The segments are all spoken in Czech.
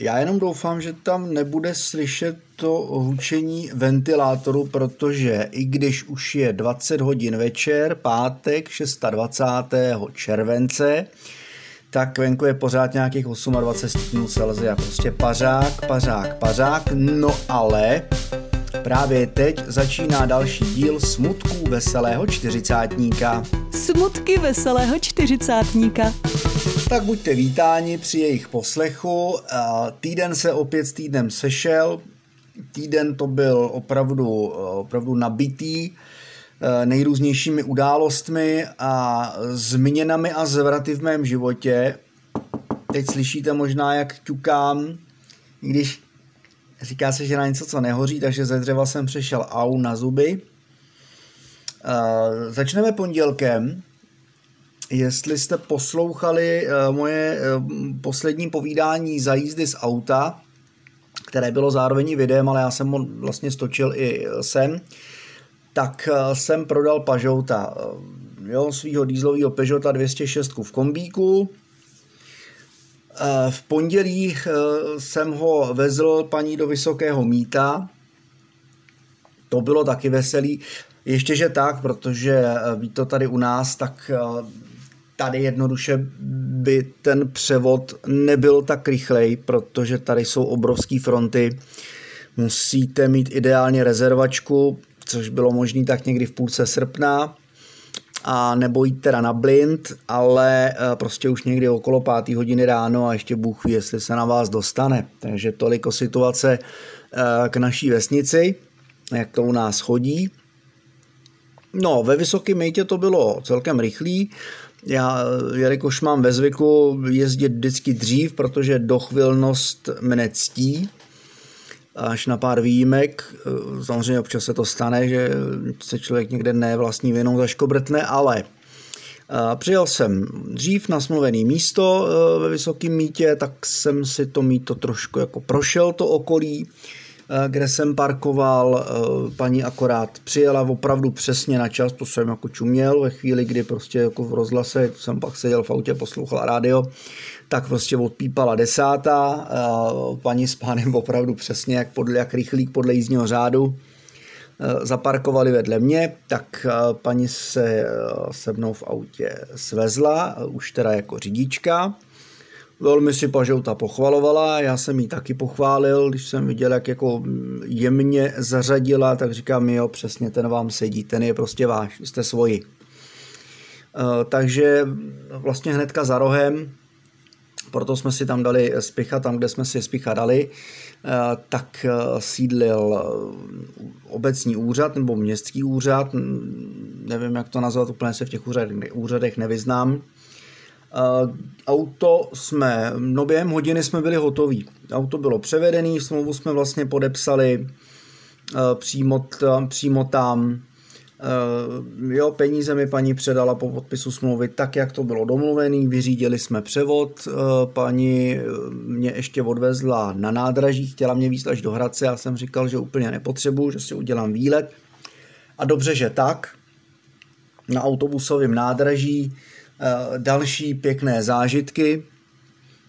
Já jenom doufám, že tam nebude slyšet to hučení ventilátoru, protože i když už je 20 hodin večer, pátek 26. července, tak venku je pořád nějakých 28 stupňů Celsia. Prostě pařák, pařák, pařák. No ale právě teď začíná další díl Smutků veselého čtyřicátníka. Smutky veselého čtyřicátníka. Tak buďte vítáni při jejich poslechu. Týden se opět s týdnem sešel. Týden to byl opravdu, opravdu nabitý nejrůznějšími událostmi a změnami a zvraty v mém životě. Teď slyšíte možná, jak ťukám, když říká se, že na něco, co nehoří, takže ze dřeva jsem přešel au na zuby. Začneme pondělkem, Jestli jste poslouchali eh, moje eh, poslední povídání za jízdy z auta, které bylo zároveň videem, ale já jsem ho vlastně stočil i sem, tak eh, jsem prodal Pažouta, jo, svýho dýzlového Peugeota 206 v kombíku. V pondělí jsem ho vezl paní do Vysokého míta. To bylo taky veselý. Ještě, že tak, protože ví to tady u nás, tak tady jednoduše by ten převod nebyl tak rychlej, protože tady jsou obrovské fronty. Musíte mít ideálně rezervačku, což bylo možné tak někdy v půlce srpna, a nebo jít teda na blind, ale eh, prostě už někdy okolo páté hodiny ráno a ještě Bůh ví, jestli se na vás dostane. Takže toliko situace eh, k naší vesnici, jak to u nás chodí. No, ve Vysokém mejtě to bylo celkem rychlý, já, jelikož mám ve zvyku jezdit vždycky dřív, protože dochvilnost mne ctí, až na pár výjimek. Samozřejmě občas se to stane, že se člověk někde ne vlastní vinou zaškobrtne, ale Přijel jsem dřív na smluvený místo ve Vysokém mítě, tak jsem si to míto trošku jako prošel to okolí, kde jsem parkoval, eh, paní akorát přijela opravdu přesně na čas, to jsem jako čuměl. Ve chvíli, kdy prostě jako v rozhlase jsem pak seděl v autě, poslouchal rádio, tak prostě odpípala desátá, eh, paní s pánem opravdu přesně jak, podle, jak rychlík podle jízdního řádu, zaparkovali vedle mě, tak paní se se mnou v autě svezla, už teda jako řidička, Velmi si Pažouta pochvalovala, já jsem jí taky pochválil, když jsem viděl, jak jako jemně zařadila, tak říkám, jo, přesně ten vám sedí, ten je prostě váš, jste svoji. Eh, takže vlastně hnedka za rohem, proto jsme si tam dali spicha, tam, kde jsme si spicha dali, eh, tak eh, sídlil obecní úřad nebo městský úřad, nevím, jak to nazvat, úplně se v těch úřadech nevyznám, Auto jsme, no během hodiny jsme byli hotoví. Auto bylo převedené, smlouvu jsme vlastně podepsali přímo, tam, přímo tam. Jo, peníze mi paní předala po podpisu smlouvy tak, jak to bylo domluvený, vyřídili jsme převod, paní mě ještě odvezla na nádraží, chtěla mě víc až do Hradce, já jsem říkal, že úplně nepotřebuji, že si udělám výlet. A dobře, že tak. Na autobusovém nádraží Eh, další pěkné zážitky,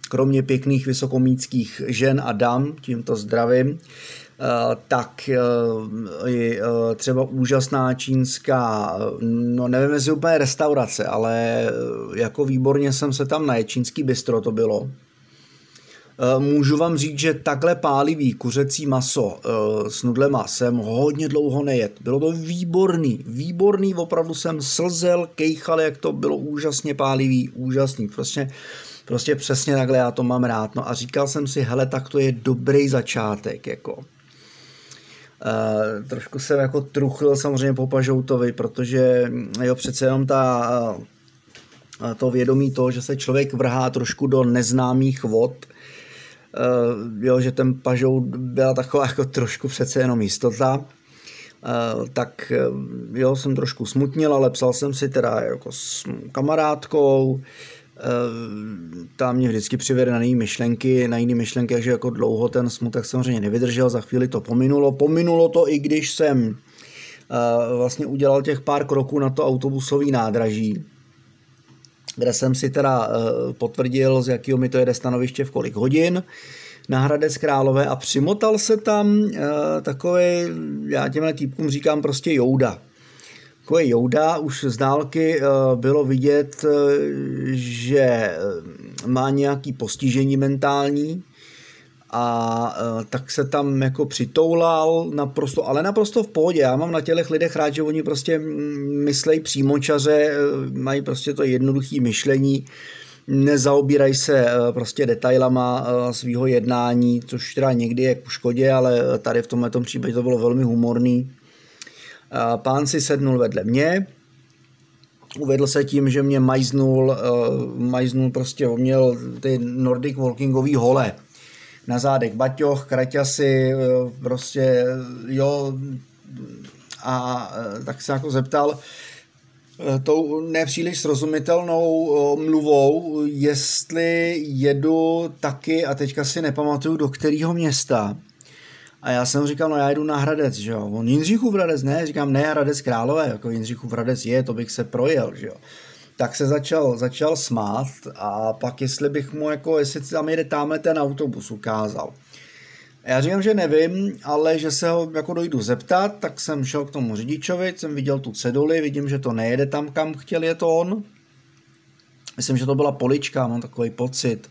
kromě pěkných vysokomíckých žen a dam, tímto zdravím, eh, tak je eh, třeba úžasná čínská, no nevím, jestli úplně restaurace, ale jako výborně jsem se tam na čínský bistro to bylo, Eh, můžu vám říct, že takhle pálivý kuřecí maso eh, s nudlema jsem hodně dlouho nejet. Bylo to výborný, výborný, opravdu jsem slzel, kejchal, jak to bylo úžasně pálivý, úžasný. Prostě, prostě přesně takhle já to mám rád. No a říkal jsem si, hele, tak to je dobrý začátek, jako. Uh, trošku jsem jako truchlil samozřejmě po Pažoutovi, protože jo, přece jenom ta, uh, to vědomí to, že se člověk vrhá trošku do neznámých vod, uh, jo, že ten pažou byla taková jako trošku přece jenom jistota, uh, tak uh, jo, jsem trošku smutnil, ale psal jsem si teda jako s kamarádkou, ta mě vždycky přivede na jiné myšlenky, na jiné myšlenky, že jako dlouho ten smutek samozřejmě nevydržel, za chvíli to pominulo. Pominulo to i když jsem vlastně udělal těch pár kroků na to autobusový nádraží, kde jsem si teda eh, potvrdil, z jakého mi to jede stanoviště v kolik hodin. na Hradec Králové a přimotal se tam uh, takový, já těmhle týpkům říkám prostě Jouda. Takový Jouda, už z dálky uh, bylo vidět, že má nějaký postižení mentální, a uh, tak se tam jako přitoulal naprosto, ale naprosto v pohodě. Já mám na tělech lidech rád, že oni prostě myslejí přímočaře, mají prostě to jednoduché myšlení, nezaobírají se uh, prostě detailama svého jednání, což teda někdy je k škodě, ale tady v tomhle případě to bylo velmi humorný. Pán si sednul vedle mě, uvedl se tím, že mě majznul, majznul prostě, měl ty Nordic Walkingový hole, na zádech baťoch, kraťasy, eh, prostě jo, a eh, tak se jako zeptal eh, tou nepříliš srozumitelnou mluvou, jestli jedu taky, a teďka si nepamatuju, do kterého města. A já jsem říkal, no já jdu na Hradec, že jo. On Jindřichův Hradec, ne? Říkám, ne, Hradec Králové, jako Jindřichův Hradec je, to bych se projel, že jo tak se začal, začal smát a pak jestli bych mu jako, jestli tam jede tamhle ten autobus ukázal. Já říkám, že nevím, ale že se ho jako dojdu zeptat, tak jsem šel k tomu řidičovi, jsem viděl tu ceduli, vidím, že to nejede tam, kam chtěl je to on. Myslím, že to byla polička, mám takový pocit.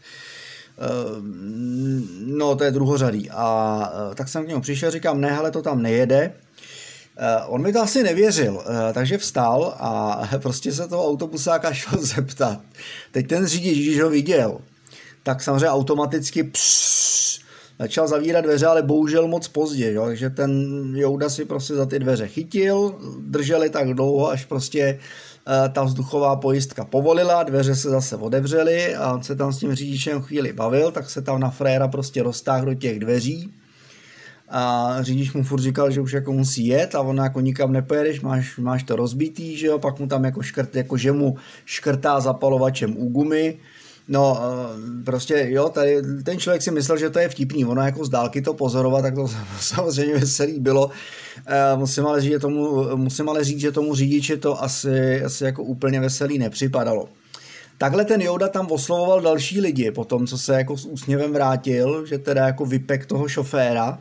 Ehm, no, to je druhořadý. A eh, tak jsem k němu přišel, říkám, ne, hele, to tam nejede. Eh, on mi to asi nevěřil, eh, takže vstal a prostě se toho autobusáka šel zeptat. Teď ten řidič, když ho viděl, tak samozřejmě automaticky pss, začal zavírat dveře, ale bohužel moc pozdě, jo? takže ten Jouda si prostě za ty dveře chytil, drželi tak dlouho, až prostě ta vzduchová pojistka povolila, dveře se zase otevřely a on se tam s tím řidičem chvíli bavil, tak se tam na fréra prostě roztáhl do těch dveří a řidič mu furt říkal, že už jako musí jet a on jako nikam nepojedeš, máš, máš to rozbitý, že jo, pak mu tam jako škrt, jako že mu škrtá zapalovačem u gumy, No, prostě jo, tady ten člověk si myslel, že to je vtipný, ono jako z dálky to pozorovat, tak to samozřejmě veselý bylo. Musím ale říct, že tomu, musím ale říct, že tomu řidiči to asi, asi jako úplně veselý nepřipadalo. Takhle ten Jouda tam oslovoval další lidi, po tom, co se jako s úsměvem vrátil, že teda jako vypek toho šoféra,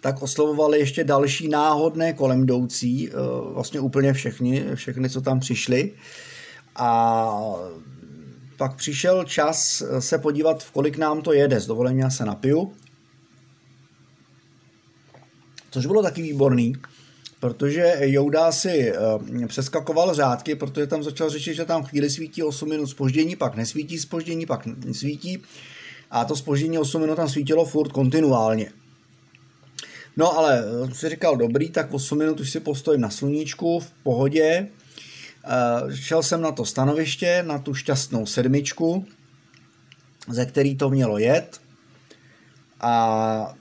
tak oslovovali ještě další náhodné kolem jdoucí, eh, vlastně úplně všechny, všechny, co tam přišli. A pak přišel čas se podívat, v kolik nám to jede. S dovolením já se napiju. Což bylo taky výborný, protože Jouda si eh, přeskakoval řádky, protože tam začal řešit, že tam chvíli svítí 8 minut spoždění, pak nesvítí spoždění, pak svítí. A to spoždění 8 minut tam svítilo furt kontinuálně. No ale eh, si říkal, dobrý, tak 8 minut už si postojím na sluníčku, v pohodě. Eh, šel jsem na to stanoviště, na tu šťastnou sedmičku, ze který to mělo jet. A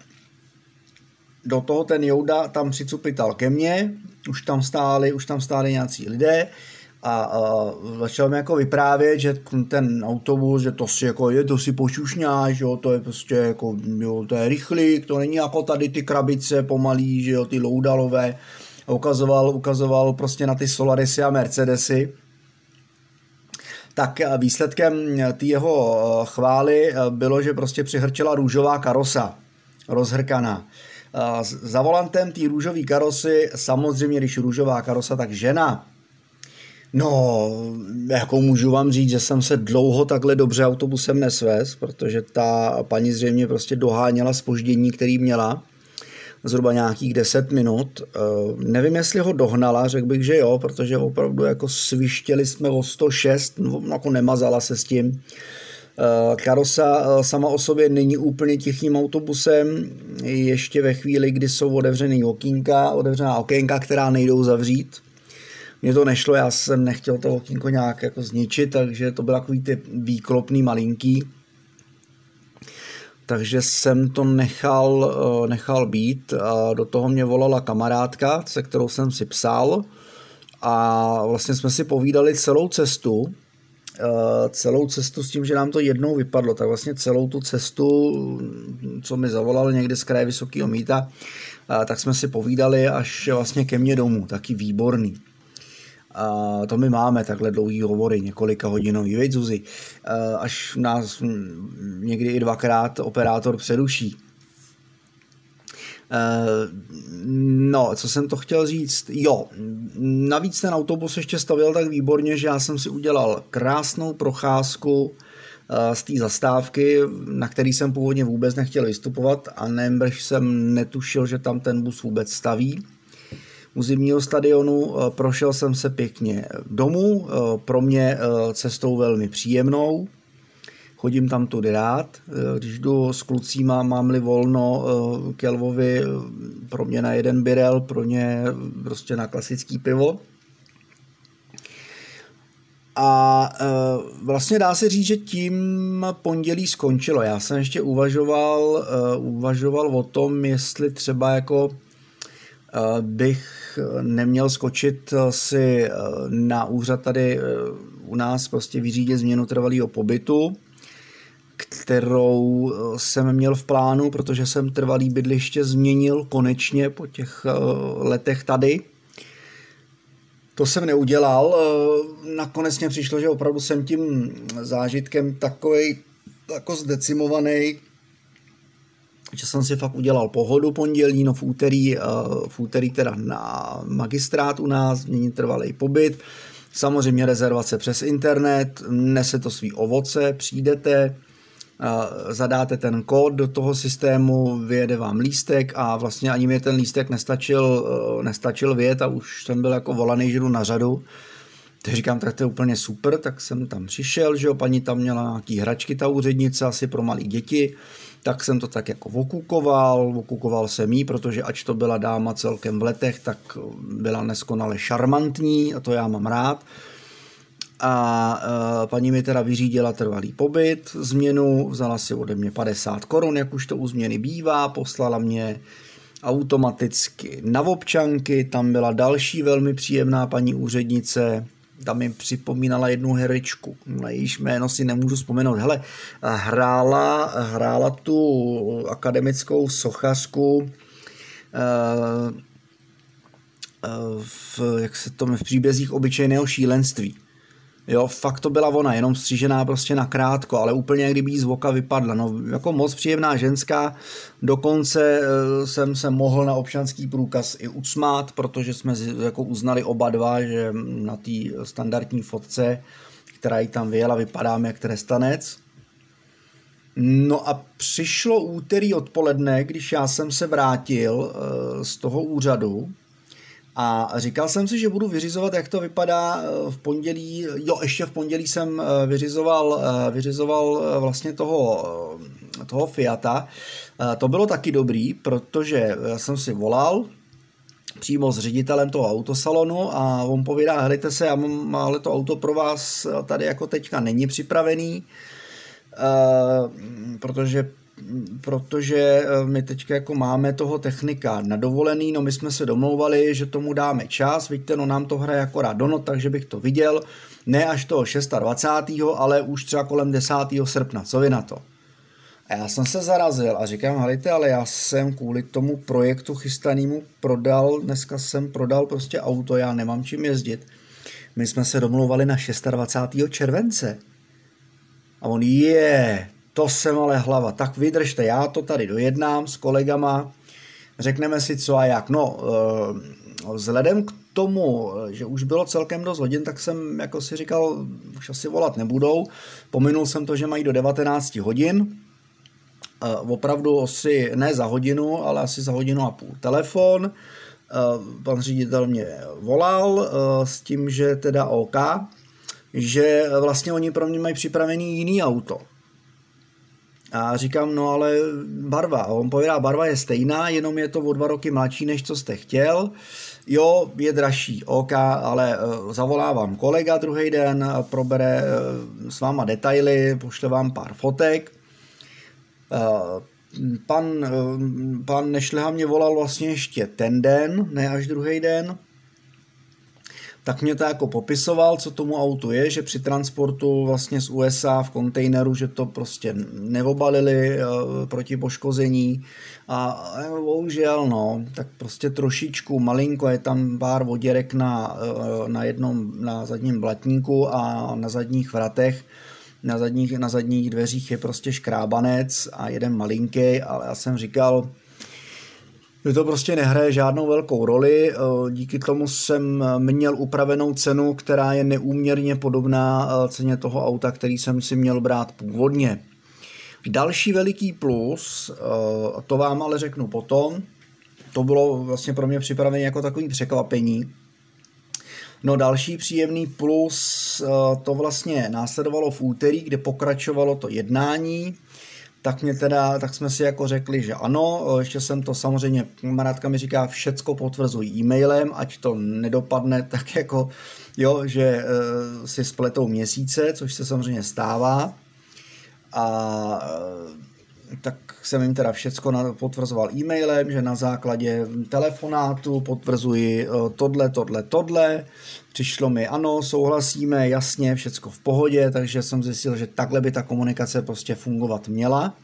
do toho ten Jouda tam přicupital ke mně, už tam stáli, už tam stáli nějací lidé a, a začal mi jako vyprávět, že ten autobus, že to si jako je, to si pošušňá, že jo, to je prostě jako, jo, to je rychlík, to není jako tady ty krabice pomalý, že jo, ty loudalové. A ukazoval, ukazoval prostě na ty Solarisy a Mercedesy. Tak výsledkem té jeho eh, chvály eh, bylo, že prostě přihrčela růžová karosa, rozhrkaná. Za volantem té růžové karosy, samozřejmě, když růžová karosa, tak žena No, jako můžu vám říct, že jsem se dlouho takhle dobře autobusem nesvez, protože ta paní zřejmě prostě doháněla spoždění, který měla zhruba nějakých 10 minut. Eh, nevím, jestli ho dohnala, řekl bych, že jo, protože opravdu jako svištěli jsme o 106, no, jako nemazala se s tím. Eh, Karosa eh, sama o sobě není úplně tichým autobusem, ještě ve chvíli, kdy jsou otevřený okýnka, otevřená okénka, která nejdou zavřít, mně to nešlo, já jsem nechtěl to okýnko nějak jako zničit, takže to byl takový ty výklopný malinký. Takže jsem to nechal, eh, nechal být a do toho mě volala kamarádka, se kterou jsem si psal a vlastně jsme si povídali celou cestu, eh, celou cestu s tím, že nám to jednou vypadlo, tak vlastně celou tu cestu, co mi zavolal někde z kraje Vysokého míta, tak jsme si povídali až vlastně ke mně domů, taky výborný. A to my máme takhle dlouhý hovory, několika hodinový, veď Zuzi, až nás někdy i dvakrát operátor přeruší. No, co jsem to chtěl říct? Jo, navíc ten autobus ještě stavil tak výborně, že já jsem si udělal krásnou procházku z té zastávky, na který jsem původně vůbec nechtěl vystupovat a nembrž jsem netušil, že tam ten bus vůbec staví u zimního stadionu. Eh, prošel jsem se pěkně domů, eh, pro mě eh, cestou velmi příjemnou. Chodím tam tudy rád, když jdu s klucíma, mám-li volno k Lvovi, pro mě na jeden birel, pro ně prostě na klasický pivo. A vlastně dá se říct, že tím pondělí skončilo. Já jsem ještě uvažoval, uvažoval o tom, jestli třeba jako bych neměl skočit si eh, na úřad tady eh, u nás prostě vyřídit změnu trvalého pobytu, kterou eh, jsem měl v plánu, protože jsem trvalý bydliště změnil konečně po těch letech tady. To jsem neudělal. Nakonec mě přišlo, že opravdu jsem tím zážitkem takový jako zdecimovaný, že jsem si fakt udělal pohodu pondělí, no v úterý, eh, v úterý teda na magistrát u nás, mění trvalý pobyt, samozřejmě rezervace přes internet, nese to svý ovoce, přijdete, eh, zadáte ten kód do toho systému, vyjede vám lístek a vlastně ani mi ten lístek nestačil, eh, nestačil vyjet a už jsem byl jako volaný, že jdu na řadu. Tak říkám, tak to je úplně super, tak jsem tam přišel, že jo, paní tam měla nějaký hračky, ta úřednice, asi pro malé děti, tak jsem to tak jako okukoval, okukoval jsem jí, protože ač to byla dáma celkem v letech, tak byla neskonale šarmantní a to já mám rád. A e, paní mi teda vyřídila trvalý pobyt, změnu, vzala si ode mě 50 korun, jak už to u změny bývá, poslala mě automaticky na občanky, tam byla další velmi příjemná paní úřednice, tam mi připomínala jednu herečku, na jejíž jméno si nemůžu vzpomenout. Hele, hrála, hrála tu akademickou sochařku eh, eh, v, jak se to v příbězích obyčejného šílenství. Jo, fakt to byla ona, jenom střížená prostě na krátko, ale úplně kdyby jí z voka vypadla. No, jako moc příjemná ženská, dokonce e, jsem se mohl na občanský průkaz i usmát, protože jsme jako uznali oba dva, že na té standardní fotce, která jí tam vyjela, vypadám jak trestanec. No a přišlo úterý odpoledne, když já jsem se vrátil e, z toho úřadu, a říkal jsem si, že budu vyřizovat, jak to vypadá eh, v pondělí. Jo, ještě v pondělí jsem eh, vyřizoval, eh, vyřizoval vlastně toho, toho Fiata. To bylo taky dobrý, protože jsem si volal přímo s ředitelem toho autosalonu a on povídá, hlejte se, já mám, ale to auto pro vás tady jako teďka není připravený, protože protože eh, my teď jako máme toho technika na dovolený, no my jsme se domlouvali, že tomu dáme čas, vidíte, no nám to hraje akorát do not, takže bych to viděl, ne až toho 26. ale už třeba kolem 10. srpna, co vy na to? A já jsem se zarazil a říkám, halite, ale já jsem kvůli tomu projektu chystanému prodal, dneska jsem prodal prostě auto, já nemám čím jezdit. My jsme se domlouvali na 26. července. A on je, to jsem ale hlava. Tak vydržte, já to tady dojednám s kolegama, řekneme si co a jak. No, eh, vzhledem k tomu, že už bylo celkem dost hodin, tak jsem jako si říkal, už asi volat nebudou. Pominul jsem to, že mají do 19 hodin. Eh, opravdu asi ne za hodinu, ale asi za hodinu a půl. Telefon, eh, pan ředitel mě volal s tím, že teda OK, že vlastně oni pro mě mají připravený jiný auto. A říkám, no ale barva. A on povídá, barva je stejná, jenom je to o dva roky mladší, než co jste chtěl. Jo, je dražší, OK, ale uh, zavolá vám kolega druhý den, probere uh, s váma detaily, pošle vám pár fotek. Pan, pan Nešleha mě volal vlastně ještě ten den, ne až druhý den. Tak mě to jako popisoval, co tomu autu je, že při transportu vlastně z USA v kontejneru, že to prostě neobalili e, proti poškození. A bohužel no, tak prostě trošičku malinko je tam pár voděrek na, e, na jednom, na zadním blatníku a na zadních vratech, na zadních, na zadních dveřích je prostě škrábanec a jeden malinký, ale já jsem říkal, že to prostě nehraje žádnou velkou roli. Eh, díky tomu jsem měl upravenou cenu, která je neúměrně podobná eh, ceně toho auta, který jsem si měl brát původně. Další veliký plus, eh, to vám ale řeknu potom, to bylo vlastně pro mě připravené jako takový překvapení. No další příjemný plus, to vlastně následovalo v úterý, kde pokračovalo to jednání tak mě teda, tak jsme si jako řekli, že ano, ještě jsem to samozřejmě, kamarádka mi říká, všecko potvrzují e-mailem, ať to nedopadne tak jako, jo, že uh, si spletou měsíce, což se samozřejmě stává. A uh, tak jsem jim teda všecko potvrzoval e-mailem, že na základě telefonátu potvrzuji uh, tohle, tohle, tohle. Přišlo mi ano, souhlasíme, jasně, všecko v pohodě, takže jsem zjistil, že takhle by ta komunikace prostě fungovat měla.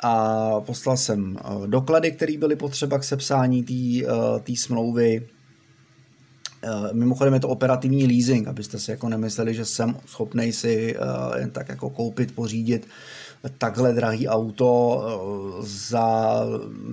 A poslal jsem eh, doklady, které byly potřeba k sepsání té eh, smlouvy. Eh, mimochodem je to operativní leasing, abyste si jako nemysleli, že jsem schopný si jen tak jako koupit, pořídit takhle drahý auto eh, za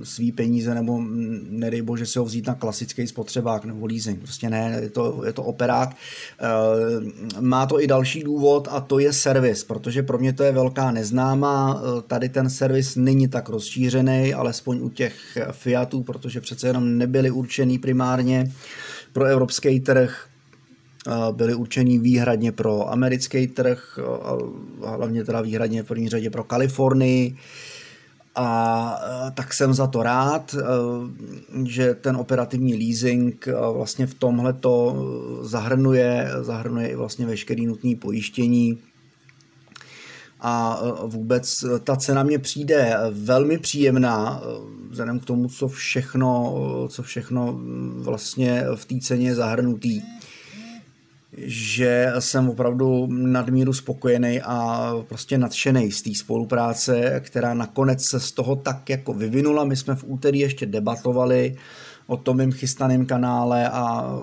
svý peníze nebo nedej bože si ho vzít na klasický spotřebák nebo leasing. Prostě ne, je to, je to operák. Eh, má to i další důvod a to je servis, protože pro mě to je velká neznámá. Eh, tady ten servis není tak rozšířený, alespoň u těch Fiatů, protože přece jenom nebyly určený primárně pro evropský trh byly určený výhradně pro americký trh, hlavně teda výhradně v první řadě pro Kalifornii. A tak jsem za to rád, že ten operativní leasing vlastně v tomhle to zahrnuje, zahrnuje i vlastně veškerý nutný pojištění, a vůbec ta cena mě přijde velmi příjemná, vzhledem k tomu, co všechno, co všechno vlastně v té ceně je zahrnutý že jsem opravdu nadmíru spokojený a prostě nadšený z té spolupráce, která nakonec se z toho tak jako vyvinula. My jsme v úterý ještě debatovali o tom mým chystaném kanále a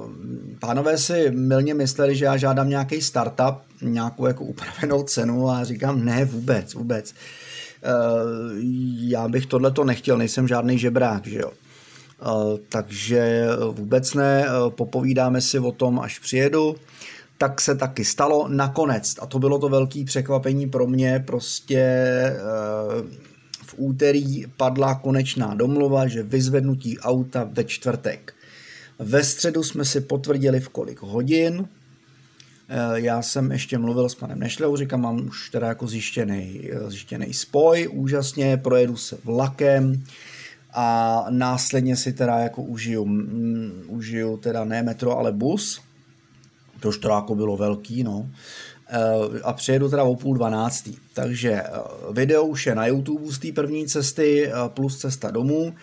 pánové si milně mysleli, že já žádám nějaký startup, nějakou jako upravenou cenu a říkám ne, vůbec, vůbec. Eh, já bych tohle to nechtěl, nejsem žádný žebrák, že jo. Eh, takže vůbec ne, eh, popovídáme si o tom, až přijedu tak se taky stalo nakonec. A to bylo to velké překvapení pro mě. Prostě eh, v úterý padla konečná domluva, že vyzvednutí auta ve čtvrtek. Ve středu jsme si potvrdili v kolik hodin. Eh, já jsem ještě mluvil s panem Nešlou, říkám, mám už teda jako zjištěný, eh, zjištěný spoj, úžasně, projedu se vlakem a následně si teda jako užiju, um, užiju teda ne metro, ale bus, to už to jako bylo velký, no. Eh, a přijedu teda o půl dvanáctý. Takže eh, video už je na YouTube z té první cesty eh, plus cesta domů.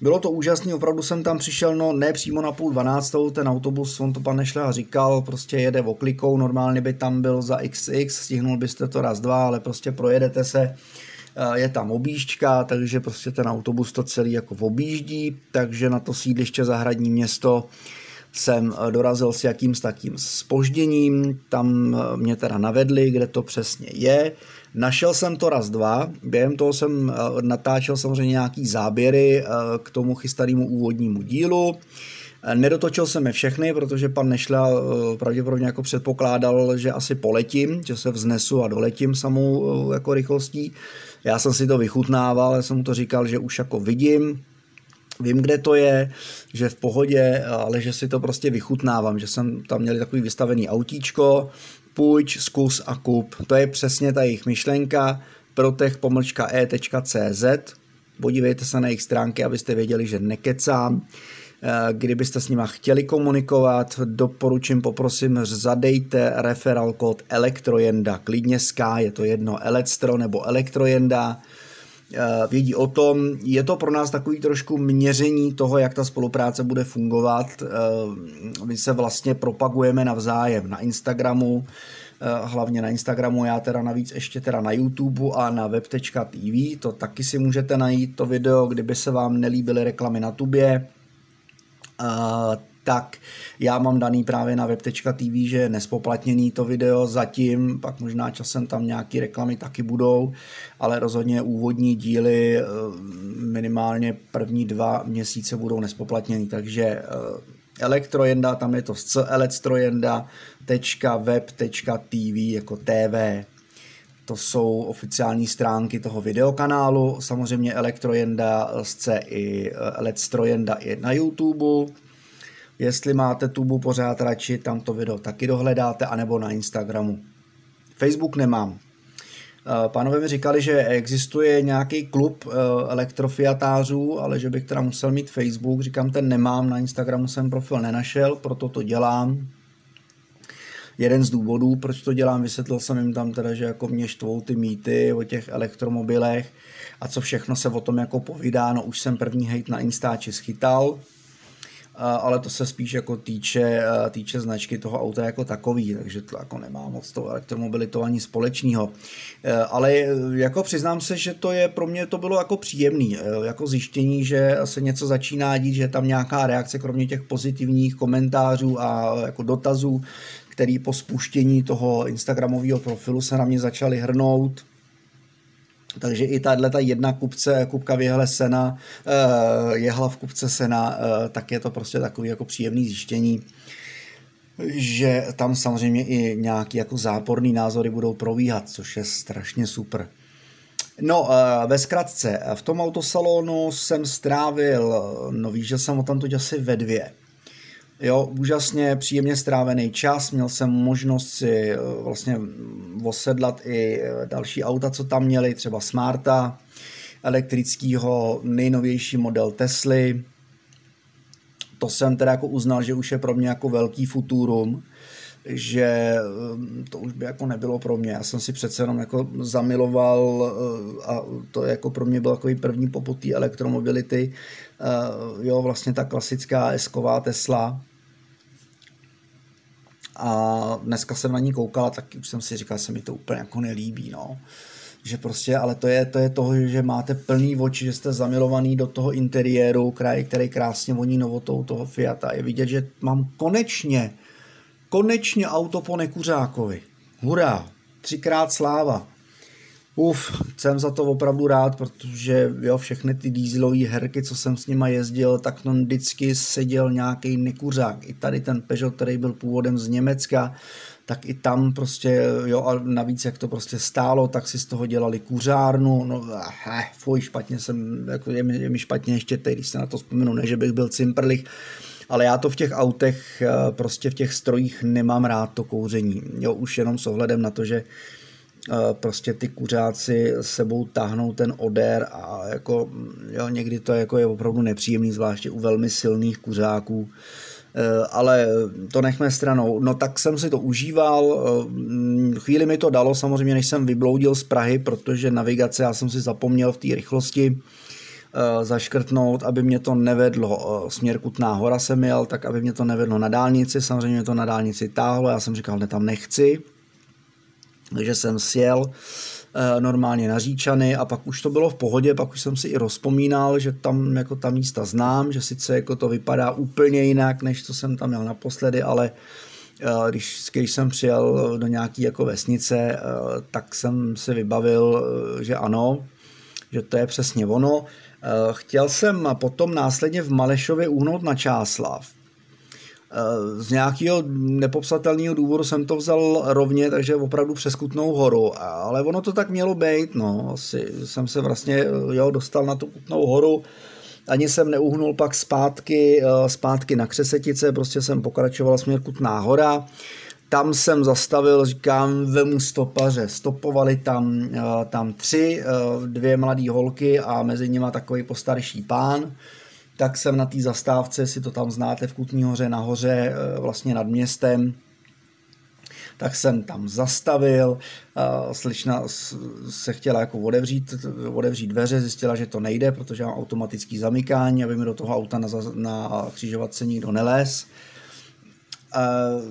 Bylo to úžasné, opravdu jsem tam přišel, no ne přímo na půl dvanáctou, ten autobus, on to pan Nešle říkal, prostě jede oklikou, normálně by tam byl za XX, stihnul byste to raz, dva, ale prostě projedete se, je tam objížďka, takže prostě ten autobus to celý jako objíždí, takže na to sídliště Zahradní město jsem eh, dorazil s jakým s takým spožděním, tam eh, mě teda navedli, kde to přesně je. Našel jsem to raz dva, během toho jsem eh, natáčel samozřejmě nějaký záběry k tomu chystanému úvodnímu dílu. Nedotočil jsem je všechny, protože pan Nešla pravděpodobně jako předpokládal, že asi poletím, že se vznesu a doletím samou jako rychlostí. Já jsem si to vychutnával, já jsem mu to říkal, že už jako vidím, Vím, kde to je, že v pohodě, ale že si to prostě vychutnávám, že jsem tam měli takový vystavený autíčko, půjč, zkus a kup. To je přesně ta jejich myšlenka, protech.e.cz Podívejte se na jejich stránky, abyste věděli, že nekecám. Eh, kdybyste s nima chtěli komunikovat, doporučím, poprosím, zadejte referral kód Elektrojenda, klidně SK, je to jedno Elektro nebo Elektrojenda vědí o tom. Je to pro nás takový trošku měření toho, jak ta spolupráce bude fungovat. My se vlastně propagujeme navzájem na Instagramu, hlavně na Instagramu, já teda navíc ještě teda na YouTube a na web.tv, to taky si můžete najít to video, kdyby se vám nelíbily reklamy na tubě, tak já mám daný právě na web.tv, že je nespoplatněný to video zatím, pak možná časem tam nějaký reklamy taky budou, ale rozhodně úvodní díly eh, minimálně první dva měsíce budou nespoplatněný, takže eh, Elektrojenda, tam je to elektrojenda.web.tv jako TV. To jsou oficiální stránky toho videokanálu. Samozřejmě Elektrojenda chce i Elektrojenda i na YouTube. Jestli máte tubu pořád radši, tam to video taky dohledáte, anebo na Instagramu. Facebook nemám. Eh, pánové mi říkali, že existuje nějaký klub eh, elektrofiatářů, ale že bych teda musel mít Facebook. Říkám, ten nemám, na Instagramu jsem profil nenašel, proto to dělám. Jeden z důvodů, proč to dělám, vysvětlil jsem jim tam teda, že jako mě štvou ty mýty o těch elektromobilech a co všechno se o tom jako povídá. No už jsem první hejt na Instači schytal, ale to se spíš jako týče, týče značky toho auta jako takový, takže to jako nemá moc to elektromobilitou ani společného. E, ale jako přiznám se, že to je pro mě to bylo jako příjemný, e, jako zjištění, že se něco začíná dít, že je tam nějaká reakce, kromě těch pozitivních komentářů a jako dotazů, který po spuštění toho Instagramového profilu se na mě začaly hrnout, takže i tahle ta jedna kupce, kupka v jehle sena, eh, jehla v kupce sena, eh, tak je to prostě takový jako příjemný zjištění že tam samozřejmě i nějaký jako záporný názory budou províhat, což je strašně super. No, eh, ve zkratce, v tom autosalonu jsem strávil, no víš, že jsem o tam asi ve dvě. Jo, úžasně příjemně strávený čas, měl jsem možnost si eh, vlastně osedlat i eh, další auta, co tam měli, třeba Smarta, elektrického nejnovější model Tesly. To jsem teda jako uznal, že už je pro mě jako velký futurum, že eh, to už by jako nebylo pro mě. Já jsem si přece jenom jako zamiloval a to jako pro mě byl takový první poput té elektromobility. Jo, vlastně ta klasická esková Tesla, a dneska jsem na ní koukala, tak už jsem si říkal, že se mi to úplně jako nelíbí, no. Že prostě, ale to je, to je toho, že máte plný oči, že jste zamilovaný do toho interiéru, kraj, který krásně voní novotou toho Fiata. Je vidět, že mám konečně, konečně auto po nekuřákovi. Hurá, třikrát sláva. Uf, jsem za to opravdu rád, protože jo, všechny ty dieselové herky, co jsem s nima jezdil, tak tam vždycky seděl nějaký nekuřák. I tady ten Peugeot, který byl původem z Německa, tak i tam prostě, jo, a navíc jak to prostě stálo, tak si z toho dělali kuřárnu, no, eh, fuj, špatně jsem, jako je mi, je mi špatně ještě teď, když se na to vzpomenu, ne, že bych byl cimprlich, ale já to v těch autech, eh, prostě v těch strojích nemám rád to kouření, jo, už jenom s ohledem na to, že prostě ty kuřáci sebou táhnou ten odér a jako, jo, někdy to jako je opravdu nepříjemný, zvláště u velmi silných kuřáků, e, ale to nechme stranou. No tak jsem si to užíval, e, chvíli mi to dalo samozřejmě, než jsem vybloudil z Prahy, protože navigace já jsem si zapomněl v té rychlosti zaškrtnout, aby mě to nevedlo směr Kutná hora jsem jel, tak aby mě to nevedlo na dálnici, samozřejmě mě to na dálnici táhlo, já jsem říkal, ne tam nechci, takže jsem sjel eh, normálně na Říčany a pak už to bylo v pohodě, pak už jsem si i rozpomínal, že tam jako ta místa znám, že sice jako to vypadá úplně jinak, než co jsem tam měl naposledy, ale eh, když, když jsem přijel do nějaký jako vesnice, eh, tak jsem si vybavil, že ano, že to je přesně ono. Chtěl jsem potom následně v Malešově uhnout na Čáslav, z nějakého nepopsatelného důvodu jsem to vzal rovně, takže opravdu přes Kutnou horu, ale ono to tak mělo být, no, asi jsem se vlastně jo, dostal na tu Kutnou horu, ani jsem neuhnul pak zpátky, eh, zpátky na Křesetice, prostě jsem pokračoval směr Kutná hora, tam jsem zastavil, říkám, vemu stopaře. Stopovali tam, eh, tam tři, dvě mladé holky a mezi nimi takový postarší pán tak jsem na té zastávce, si to tam znáte v Kutní hoře nahoře, eh, vlastně nad městem, tak jsem tam zastavil, slyšna se chtěla jako otevřít, otevřít dveře, zjistila, že to nejde, protože mám automatický zamykání, aby mi do toho auta na, na křižovatce nikdo nelez. Uh,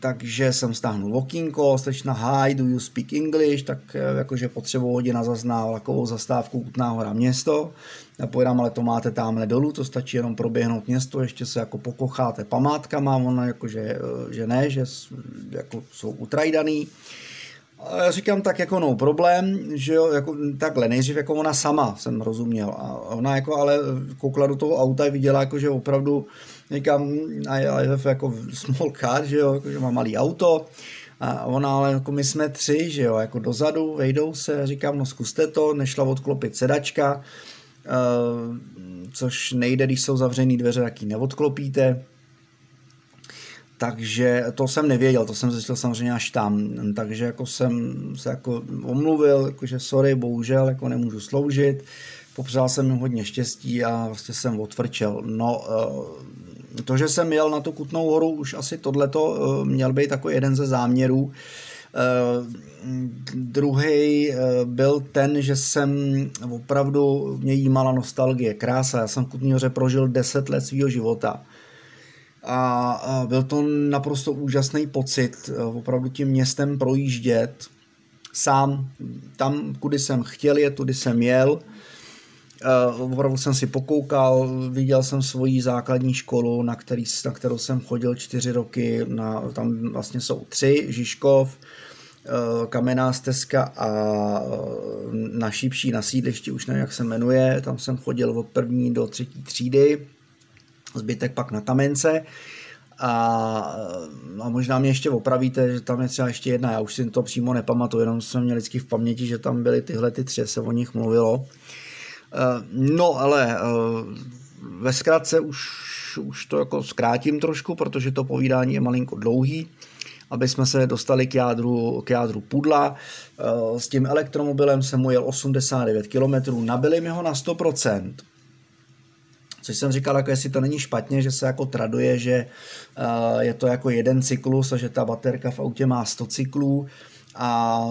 takže jsem stáhnul okýnko, slečna hi, do you speak English, tak uh, jakože potřebuji hodina zazná vlakovou zastávku Kutná hora město. Já pojedám, ale to máte tamhle dolů, to stačí jenom proběhnout město, ještě se jako pokocháte památkama, ona jakože, uh, že ne, že jako jsou utrajdaný. A já říkám tak jako no problém, že jo, jako takhle, nejdřív jako ona sama jsem rozuměl a ona jako ale koukla do toho auta a viděla jako, že opravdu říkám, I have jako small car, že jo, jako, že má malý auto, a ona, ale jako my jsme tři, že jo, jako dozadu, vejdou se, říkám, no zkuste to, nešla odklopit sedačka, uh, což nejde, když jsou zavřený dveře, tak ji neodklopíte. Takže to jsem nevěděl, to jsem zjistil samozřejmě až tam, takže jako jsem se jako omluvil, jakože sorry, bohužel, jako nemůžu sloužit, popřál jsem mu hodně štěstí a vlastně jsem otvrčel. No, uh, to, že jsem jel na tu Kutnou horu, už asi tohleto eh, měl být jako jeden ze záměrů. Uh, druhý uh, byl ten, že jsem opravdu mě jímala nostalgie, krása. Já jsem v Kutní hoře prožil 10 let svého života. A, byl to naprosto úžasný pocit uh, opravdu tím městem projíždět. Sám tam, kudy jsem chtěl jet, tudy jsem jel. Uh, opravdu jsem si pokoukal, viděl jsem svoji základní školu, na, který, na kterou jsem chodil čtyři roky, na, tam vlastně jsou tři, Žižkov, uh, Kamenná stezka a na Šípší na sídlišti, už nevím, jak se jmenuje, tam jsem chodil od první do třetí třídy, zbytek pak na Kamence. A, a možná mě ještě opravíte, že tam je třeba ještě jedna, já už si to přímo nepamatuju, jenom jsem měl vždycky v paměti, že tam byly tyhle ty tři, se o nich mluvilo. Eh, no, ale eh, ve zkratce už, už to jako zkrátím trošku, protože to povídání je malinko dlouhý, aby jsme se dostali k jádru, k jádru pudla. Eh, s tím elektromobilem jsem mu jel 89 km, nabili mi ho na 100%. Což jsem říkal, jako jestli to není špatně, že se jako traduje, že je to jako jeden cyklus a že ta baterka v autě má 100 cyklů a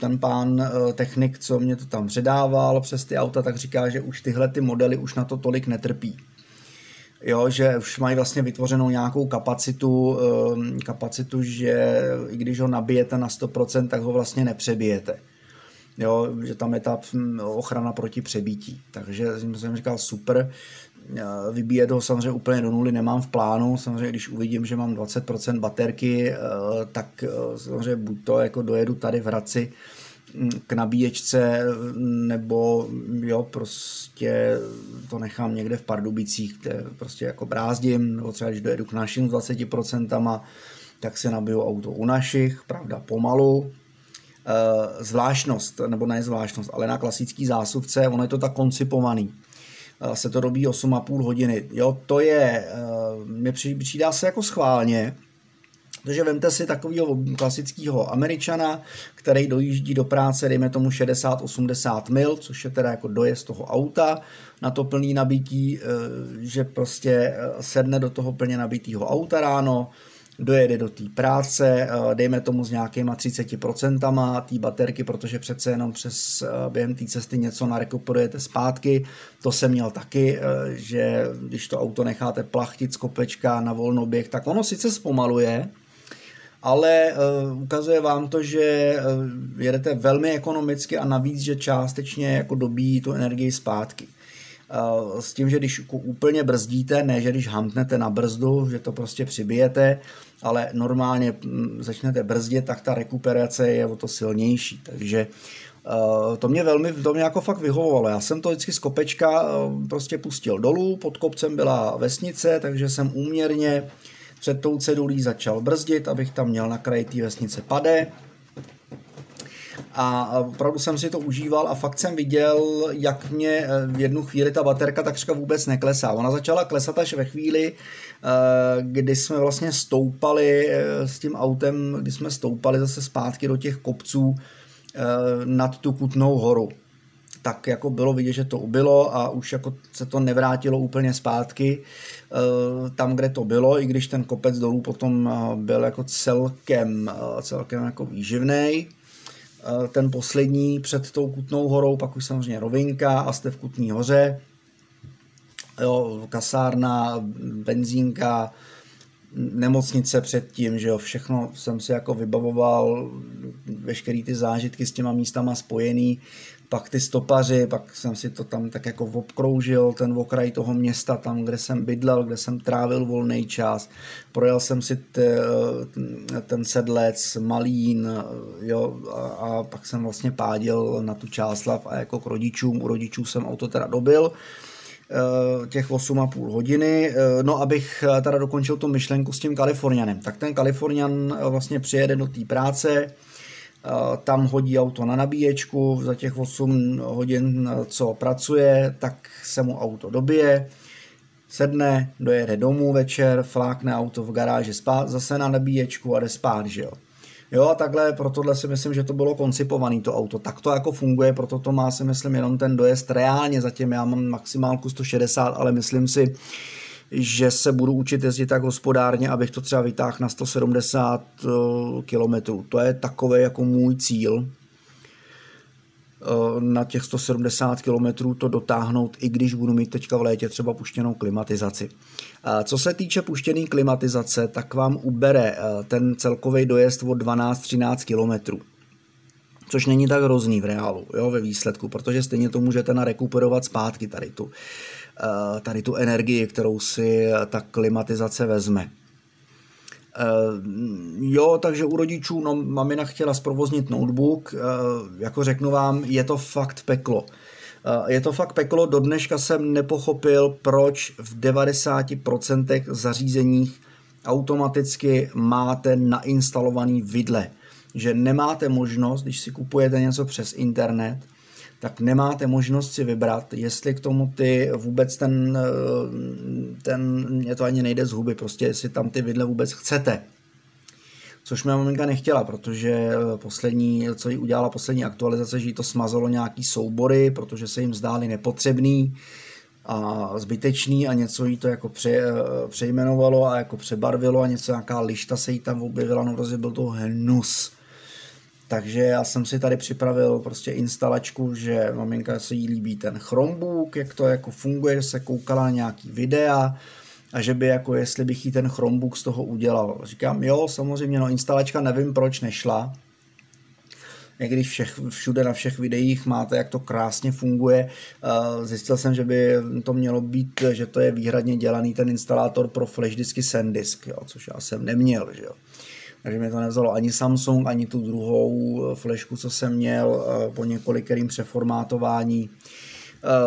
ten pán eh, technik, co mě to tam předával přes ty auta, tak říká, že už tyhle ty modely už na to tolik netrpí. Jo, že už mají vlastně vytvořenou nějakou kapacitu, eh, kapacitu, že i když ho nabijete na 100%, tak ho vlastně nepřebijete. Jo, že tam je ta hm, ochrana proti přebítí. Takže jsem říkal super, vybíjet ho samozřejmě úplně do nuly nemám v plánu, samozřejmě když uvidím, že mám 20% baterky, eh, tak eh, samozřejmě buď to jako dojedu tady v Hradci hm, k nabíječce, nebo jo, prostě to nechám někde v Pardubicích, kde prostě jako brázdím, nebo třeba když dojedu k našim 20%, tak se nabiju auto u našich, pravda pomalu, eh, zvláštnost, nebo ne zvláštnost, ale na klasický zásuvce, ono je to tak koncipovaný se to robí 8,5 hodiny. Jo, to je, eh, mi přidá se jako schválně, takže vemte si takového klasického američana, který dojíždí do práce, dejme tomu 60-80 mil, což je teda jako dojezd toho auta na to plný nabití, eh, že prostě eh, sedne do toho plně nabitého auta ráno, dojede do té práce, eh, dejme tomu s nějakýma 30% té baterky, protože přece jenom přes eh, během té cesty něco narekuperujete zpátky. To jsem měl taky, eh, že když to auto necháte plachtit z kopečka na volnoběh, tak ono sice zpomaluje, ale ukazuje vám to, že jedete velmi ekonomicky a navíc, že částečně jako dobíjí tu energii zpátky. S tím, že když úplně brzdíte, ne, že když hamtnete na brzdu, že to prostě přibijete, ale normálně mm, začnete brzdit, tak ta rekuperace je o to silnější. Takže uh, to mě velmi, to mě jako fakt vyhovovalo. Já jsem to vždycky z kopečka uh, prostě pustil dolů, pod kopcem byla vesnice, takže jsem úměrně před tou cedulí začal brzdit, abych tam měl na kraji té vesnice pade. A opravdu jsem si to užíval a fakt jsem viděl, jak mě eh, v jednu chvíli ta baterka takřka vůbec neklesá. Ona začala klesat až ve chvíli, Eh, kdy jsme vlastně stoupali eh, s tím autem, kdy jsme stoupali zase zpátky do těch kopců nad tu Kutnou horu. tak jako bylo vidět, že to ubylo a už jako se to nevrátilo úplně zpátky tam, kde to bylo, i když ten kopec dolů potom byl jako celkem, celkem jako výživný. Ten poslední před tou Kutnou horou, pak už samozřejmě rovinka a jste v Kutní hoře. Jo, kasárna, benzínka, nemocnice předtím, že jo, všechno jsem si jako vybavoval, veškerý ty zážitky s těma místama spojený, pak ty stopaři, pak jsem si to tam tak jako obkroužil, ten okraj toho města, tam, kde jsem bydlel, kde jsem trávil volný čas. Projel jsem si t, ten sedlec, Malín, jo, a, a pak jsem vlastně pádil na tu Čáslav a jako k rodičům, u rodičů jsem auto teda dobil eh, těch 8,5 hodiny. Eh, no, abych eh, teda dokončil tu myšlenku s tím Kalifornianem. Tak ten Kalifornian vlastně přijede do té práce, tam hodí auto na nabíječku, za těch 8 hodin, co pracuje, tak se mu auto dobije, sedne, dojede domů večer, flákne auto v garáži spát, zase na nabíječku a jde spát, že jo. Jo a takhle, pro tohle si myslím, že to bylo koncipované to auto. Tak to jako funguje, proto to má si myslím jenom ten dojezd reálně, zatím já mám maximálku 160, ale myslím si, že se budu učit jezdit tak hospodárně, abych to třeba vytáhl na 170 eh, km. To je takový jako můj cíl, eh, na těch 170 km to dotáhnout, i když budu mít teďka v létě třeba puštěnou klimatizaci. Co se týče puštěné klimatizace, tak vám ubere eh, ten celkový dojezd o 12-13 km. Což není tak hrozný v reálu, jo, ve výsledku, protože stejně to můžete narekuperovat zpátky tady tu. Eh, tady tu energii, kterou si ta klimatizace vezme. Eh, jo, takže u rodičů, no, mamina chtěla zprovoznit notebook, eh, jako řeknu vám, je to fakt peklo. Je to fakt peklo, do dneška jsem nepochopil, proč v 90% zařízeních automaticky máte nainstalovaný vidle. Že nemáte možnost, když si kupujete něco přes internet, tak nemáte možnost si vybrat, jestli k tomu ty vůbec ten, eh, ten mě to ani nejde z huby, prostě jestli tam ty vidle vůbec chcete. Což mě maminka nechtěla, protože eh, poslední, co jí udělala poslední aktualizace, že jí to smazalo nějaký soubory, protože se jim zdály nepotřebný a zbytečný a něco jí to jako pře, eh, přejmenovalo a jako přebarvilo a něco, nějaká lišta se jí tam objevila, no prostě byl to hnus. Takže já jsem si tady připravil prostě instalačku, že maminka se jí líbí ten Chromebook, jak to jako funguje, že se koukala na nějaký videa a že by jako jestli bych jí ten Chromebook z toho udělal. Říkám, jo, samozřejmě, no instalačka nevím, proč nešla, i když všech, všude na všech videích máte, jak to krásně funguje. Zjistil jsem, že by to mělo být, že to je výhradně dělaný ten instalátor pro flash disky SanDisk, jo, což já jsem neměl. Že jo. Takže mi to nevzalo ani Samsung, ani tu druhou eh, flešku, co jsem měl eh, po několikerým přeformátování.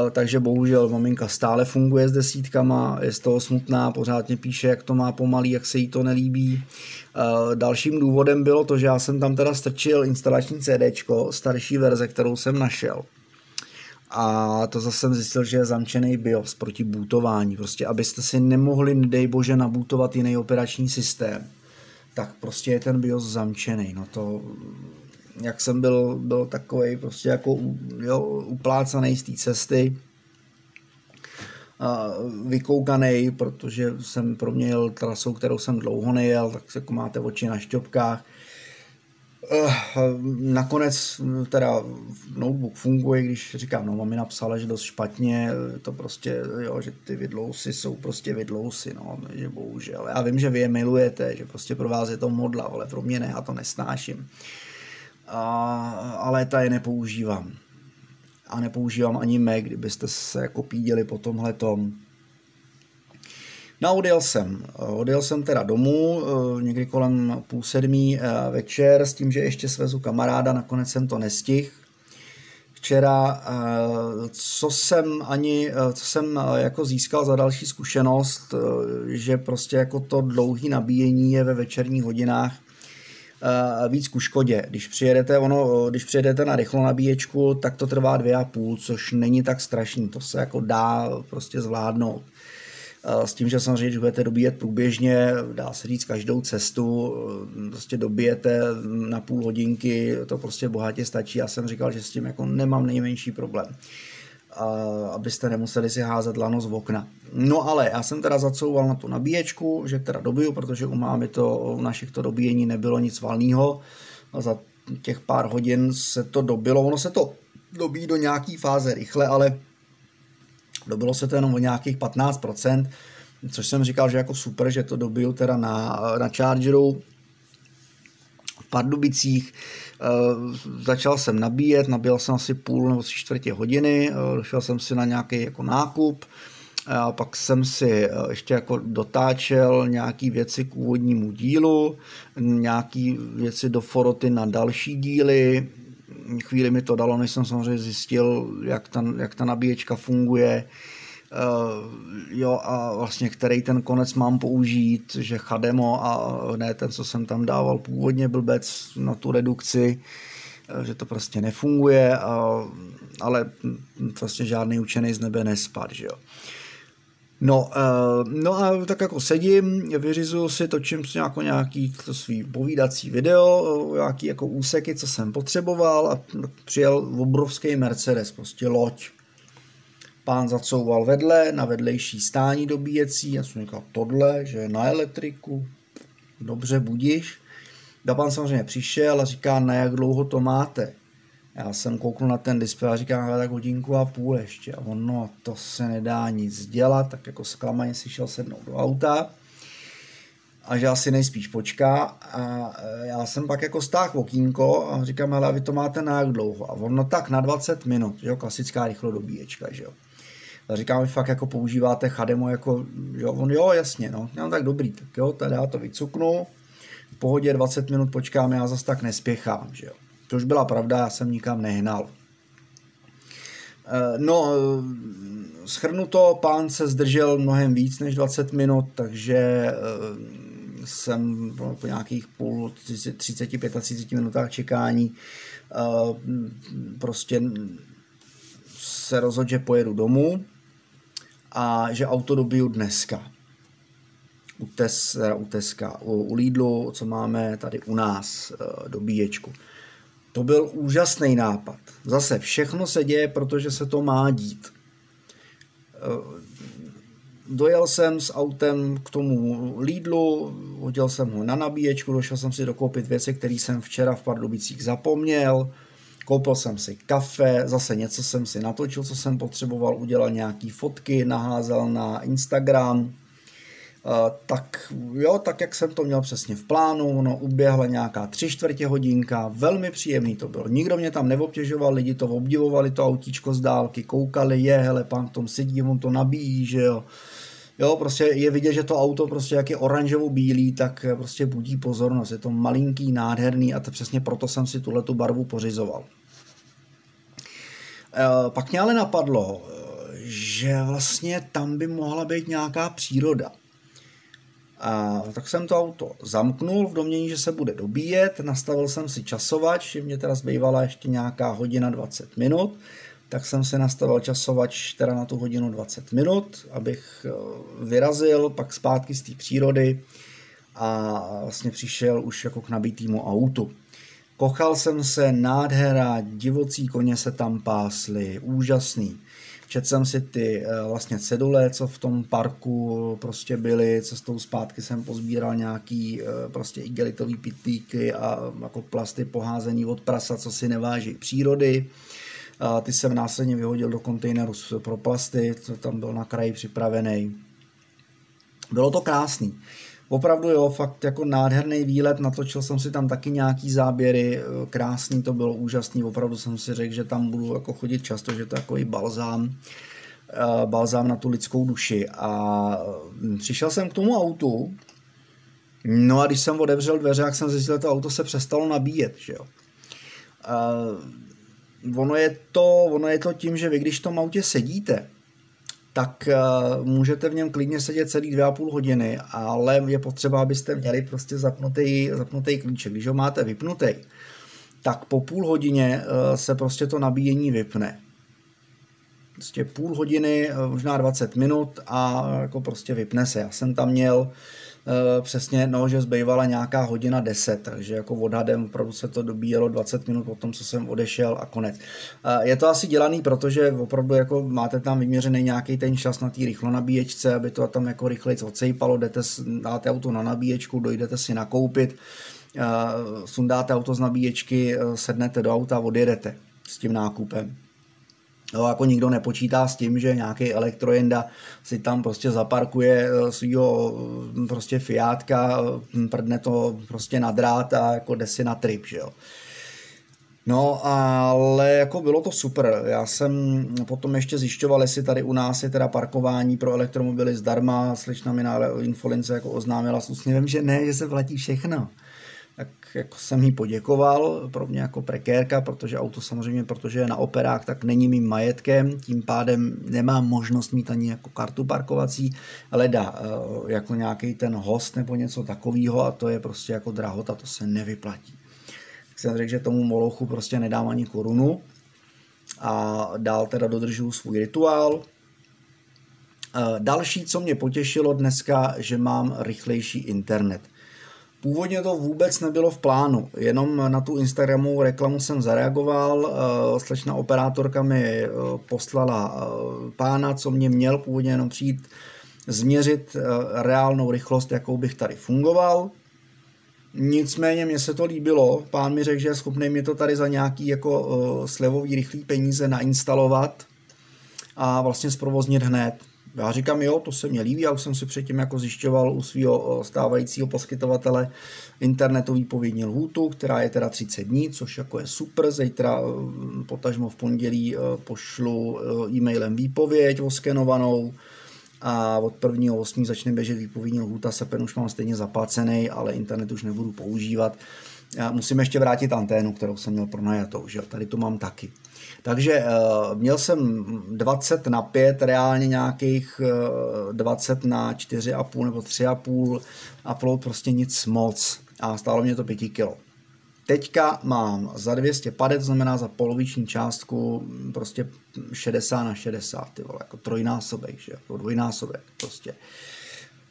Uh, takže bohužel maminka stále funguje s desítkama, je z toho smutná, pořád mě píše, jak to má pomalý, jak se jí to nelíbí. Dalším důvodem bylo to, že já jsem tam teda strčil instalační CD, starší verze, kterou jsem našel. A to zase jsem zjistil, že je zamčený BIOS proti bootování, prostě abyste si nemohli, nedej bože, nabootovat jiný operační systém tak prostě je ten BIOS zamčený. No to, jak jsem byl, byl takový prostě jako jo, uplácaný z té cesty, vykoukaný, protože jsem proměnil trasou, kterou jsem dlouho nejel, tak se jako máte oči na šťopkách. Eh, nakonec teda notebook funguje, když říkám, no mami napsala, že dost špatně, to prostě, jo, že ty vidlousy jsou prostě vidlousy, no, že bohužel. Já vím, že vy je milujete, že prostě pro vás je to modla, ale pro mě ne, já to nesnáším. A, ale ta je nepoužívám. A nepoužívám ani Mac, kdybyste se jako píděli po tomhle No odjel jsem. Odjel jsem teda domů eh, někdy kolem půl sedmí eh, večer s tím, že ještě svezu kamaráda, nakonec jsem to nestihl. Včera, eh, co jsem ani, co jsem jako získal za další zkušenost, že prostě jako to dlouhé nabíjení je ve večerních hodinách víc ku škodě. Když přijedete, ono, když přijedete na rychlou nabíječku, tak to trvá dvě a půl, což není tak strašný, to se jako dá prostě zvládnout s tím, že samozřejmě, když budete dobíjet průběžně, dá se říct každou cestu, prostě dobijete na půl hodinky, to prostě bohatě stačí. Já jsem říkal, že s tím jako nemám nejmenší problém abyste nemuseli si házet lano z okna. No ale já jsem teda zacouval na tu nabíječku, že teda dobiju, protože u mámy to, u našich to dobíjení nebylo nic valného. A za těch pár hodin se to dobilo, ono se to dobí do nějaký fáze rychle, ale dobilo se to jenom o nějakých 15%, což jsem říkal, že jako super, že to dobiju teda na, na chargeru v Pardubicích. Eh, začal jsem nabíjet, nabíjel jsem asi půl nebo tři čtvrtě hodiny, eh, došel jsem si na nějaký jako nákup, a pak jsem si eh, ještě jako dotáčel nějaký věci k úvodnímu dílu, nějaký věci do foroty na další díly. Chvíli mi to dalo, než jsem samozřejmě zjistil, jak ta, jak ta nabíječka funguje. Uh, jo a vlastně který ten konec mám použít, že chademo a ne ten, co jsem tam dával původně blbec na tu redukci, uh, že to prostě nefunguje, uh, ale vlastně žádný učený z nebe nespad, že jo. No, uh, no a tak jako sedím, vyřizuju si, točím si jako nějaký to svý povídací video, nějaký jako úseky, co jsem potřeboval a přijel obrovský Mercedes, prostě loď. Pán zacouval vedle, na vedlejší stání dobíjecí, já jsem říkal tohle, že je na elektriku, dobře, budíš. A pán samozřejmě přišel a říká, na jak dlouho to máte. Já jsem kouknul na ten displej a říkám, tak hodinku a půl ještě. A on, no, to se nedá nic dělat, tak jako zklamaně si šel sednout do auta a že asi nejspíš počká a e, já jsem pak jako stáhl okýnko a říkám, ale vy to máte na jak dlouho? A on, no tak na 20 minut, jo, klasická rychlodobíječka, že jo. A říkám, vy fakt jako používáte chademo jako, jo, on, jo, jasně, no, no tak dobrý, tak jo, tady já to vycuknu, v pohodě 20 minut počkám, já zase tak nespěchám, že jo. To už byla pravda, já jsem nikam nehnal. Eh, no, eh, schrnuto, pán se zdržel mnohem víc než 20 minut, takže eh, jsem po nějakých půl 30-35 minutách čekání prostě se rozhodl, že pojedu domů a že auto dobiju dneska. U, tes, u Teska, u, u Lidlu, co máme tady u nás, dobíječku. To byl úžasný nápad. Zase všechno se děje, protože se to má dít. Eh, dojel jsem s autem k tomu Lidlu, hodil jsem ho na nabíječku, došel jsem si dokoupit věci, které jsem včera v Pardubicích zapomněl. Koupil jsem si kafe, zase něco jsem si natočil, co jsem potřeboval, udělal nějaký fotky, naházel na Instagram, tak jo, tak jak jsem to měl přesně v plánu, no uběhla nějaká tři čtvrtě hodinka, velmi příjemný to bylo. Nikdo mě tam neobtěžoval, lidi to obdivovali, to autíčko z dálky, koukali, je, hele, pán v tom sedí, on to nabíjí, že jo. Jo, prostě je vidět, že to auto prostě jak je oranžovo bílý, tak prostě budí pozornost. Je to malinký, nádherný a to přesně proto jsem si tuhle tu barvu pořizoval. E, pak mě ale napadlo, že vlastně tam by mohla být nějaká příroda. A tak jsem to auto zamknul v domění, že se bude dobíjet, nastavil jsem si časovač, že mě teda zbývala ještě nějaká hodina 20 minut, tak jsem si nastavil časovač teda na tu hodinu 20 minut, abych eh, vyrazil pak zpátky z té přírody a vlastně přišel už jako k nabitýmu autu. Kochal jsem se, nádhera, divocí koně se tam pásly, úžasný. Četl jsem si ty eh, vlastně cedule, co v tom parku prostě byly, cestou zpátky jsem pozbíral nějaký eh, prostě igelitový pitlíky a jako plasty poházený od prasa, co si neváží přírody. A ty jsem následně vyhodil do kontejneru pro plasty, co tam byl na kraji připravený. Bylo to krásný opravdu jo, fakt jako nádherný výlet, natočil jsem si tam taky nějaký záběry, eh, krásný to bylo, úžasný, opravdu jsem si řekl, že tam budu jako chodit často, že to je takový balzám, eh, balzám na tu lidskou duši a hm, přišel jsem k tomu autu, no a když jsem otevřel dveře, jak jsem zjistil, to auto se přestalo nabíjet, že jo. Uh, ono je to, ono je to tím, že vy když v tom autě sedíte, tak uh, můžete v něm klidně sedět celý dvě a půl hodiny, ale je potřeba, abyste měli prostě zapnutý, zapnutý klíček. Když ho máte vypnutý, tak po půl hodině uh, se prostě to nabíjení vypne. Prostě půl hodiny, možná 20 minut a jako prostě vypne se. Já jsem tam měl Eh, přesně, no, že zbývala nějaká hodina 10, takže jako odhadem opravdu se to dobíjelo 20 minut po tom, co jsem odešel a konec. Eh, je to asi dělaný, protože opravdu jako máte tam vyměřený nějaký ten čas na té rychlo nabíječce, aby to tam jako rychleji odsejpalo, jdete, dáte auto na nabíječku, dojdete si nakoupit, eh, sundáte auto z nabíječky, sednete do auta a odjedete s tím nákupem. No, jako nikdo nepočítá s tím, že nějaký elektrojenda si tam prostě zaparkuje eh, svýho hm, prostě fiátka, hm, prdne to prostě na drát a jako jde si na trip, že jo. No, ale jako bylo to super. Já jsem potom ještě zjišťoval, jestli tady u nás je teda parkování pro elektromobily zdarma. Slečna mi na infolince jako oznámila s úsměvem, že ne, že se platí všechno tak jako jsem jí poděkoval, pro mě jako prekérka, protože auto samozřejmě, protože je na operách, tak není mým majetkem, tím pádem nemám možnost mít ani jako kartu parkovací, ale dá eh, jako nějaký ten host nebo něco takového a to je prostě jako drahota, to se nevyplatí. Tak jsem řekl, že tomu molochu prostě nedám ani korunu a dál teda dodržuju svůj rituál, eh, Další, co mě potěšilo dneska, že mám rychlejší internet. Původně to vůbec nebylo v plánu, jenom na tu Instagramovou reklamu jsem zareagoval, eh, slečna operátorka mi eh, poslala eh, pána, co mě měl původně jenom přijít změřit reálnou rychlost, jakou bych tady fungoval. Nicméně mně se to líbilo, pán mi řekl, že je schopný mi to tady za nějaký jako slevový rychlý peníze nainstalovat a vlastně zprovoznit hned. Já říkám, jo, to se mi líbí, já už jsem si předtím jako zjišťoval u svého stávajícího poskytovatele internetový povědní lhůtu, která je teda 30 dní, což jako je super. Zítra potažmo v pondělí pošlu e-mailem výpověď oskenovanou a od 1.8. začne běžet výpovědní lhůta, sepen už mám stejně zaplacený, ale internet už nebudu používat. Já musím ještě vrátit anténu, kterou jsem měl pronajatou, že tady to mám taky. Takže uh, měl jsem 20 na 5, reálně nějakých uh, 20 na 4,5 nebo 3,5 upload prostě nic moc a stálo mě to 5 kg. Teďka mám za 250, to znamená za poloviční částku prostě 60 na 60, ty vole, jako trojnásobek, že? jako dvojnásobek prostě.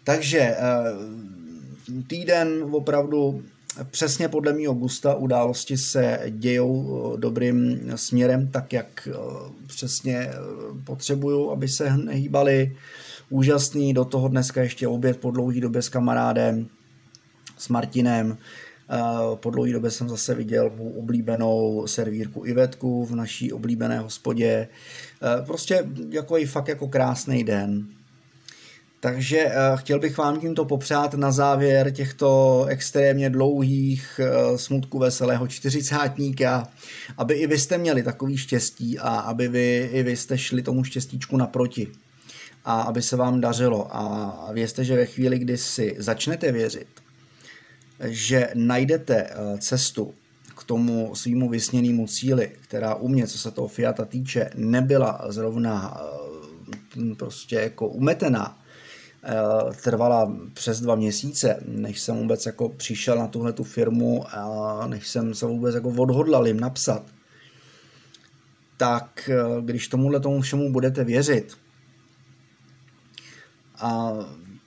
Takže uh, týden opravdu přesně podle mého gusta události se dějou eh, dobrým směrem, tak jak eh, přesně eh, potřebuju, aby se hýbali. Úžasný, do toho dneska ještě oběd po dlouhé době s kamarádem, s Martinem. Po dlouhé době jsem zase viděl mou oblíbenou servírku Ivetku v naší oblíbené hospodě. Prostě jako i fakt jako krásný den. Takže uh, chtěl bych vám tímto popřát na závěr těchto extrémně dlouhých uh, smutků veselého čtyřicátníka, aby i vy jste měli takový štěstí a aby vy, i vy jste šli tomu štěstíčku naproti a aby se vám dařilo. A vězte, že ve chvíli, kdy si začnete věřit, že najdete uh, cestu k tomu svýmu vysněnému cíli, která u mě, co se toho Fiata týče, nebyla zrovna prostě jako umetená, Eh, trvala přes dva měsíce, než jsem vůbec jako přišel na tuhle tu firmu a než jsem se vůbec jako odhodlal jim napsat. Tak eh, když tomuhle tomu všemu budete věřit, a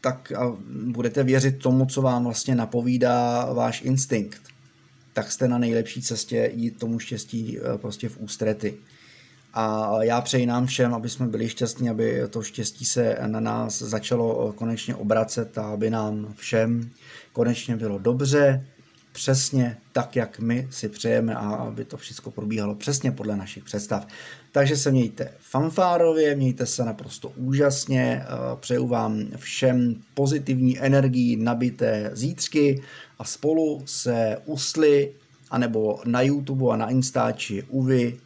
tak a budete věřit tomu, co vám vlastně napovídá váš instinkt, tak jste na nejlepší cestě jít tomu štěstí eh, prostě v ústrety. A já přeji nám všem, aby jsme byli šťastní, aby to štěstí se na nás začalo konečně obracet a aby nám všem konečně bylo dobře, přesně tak, jak my si přejeme a aby to všechno probíhalo přesně podle našich představ. Takže se mějte fanfárově, mějte se naprosto úžasně, přeju vám všem pozitivní energii nabité zítřky a spolu se usly anebo na YouTube a na Instači Uvy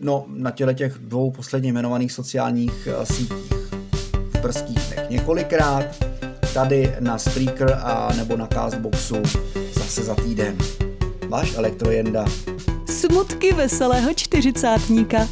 No, na těle těch dvou posledně jmenovaných sociálních uh, sítích v brzkých dnech několikrát, tady na Spreaker a nebo na Castboxu zase za týden. Váš elektrojenda. Smutky veselého čtyřicátníka.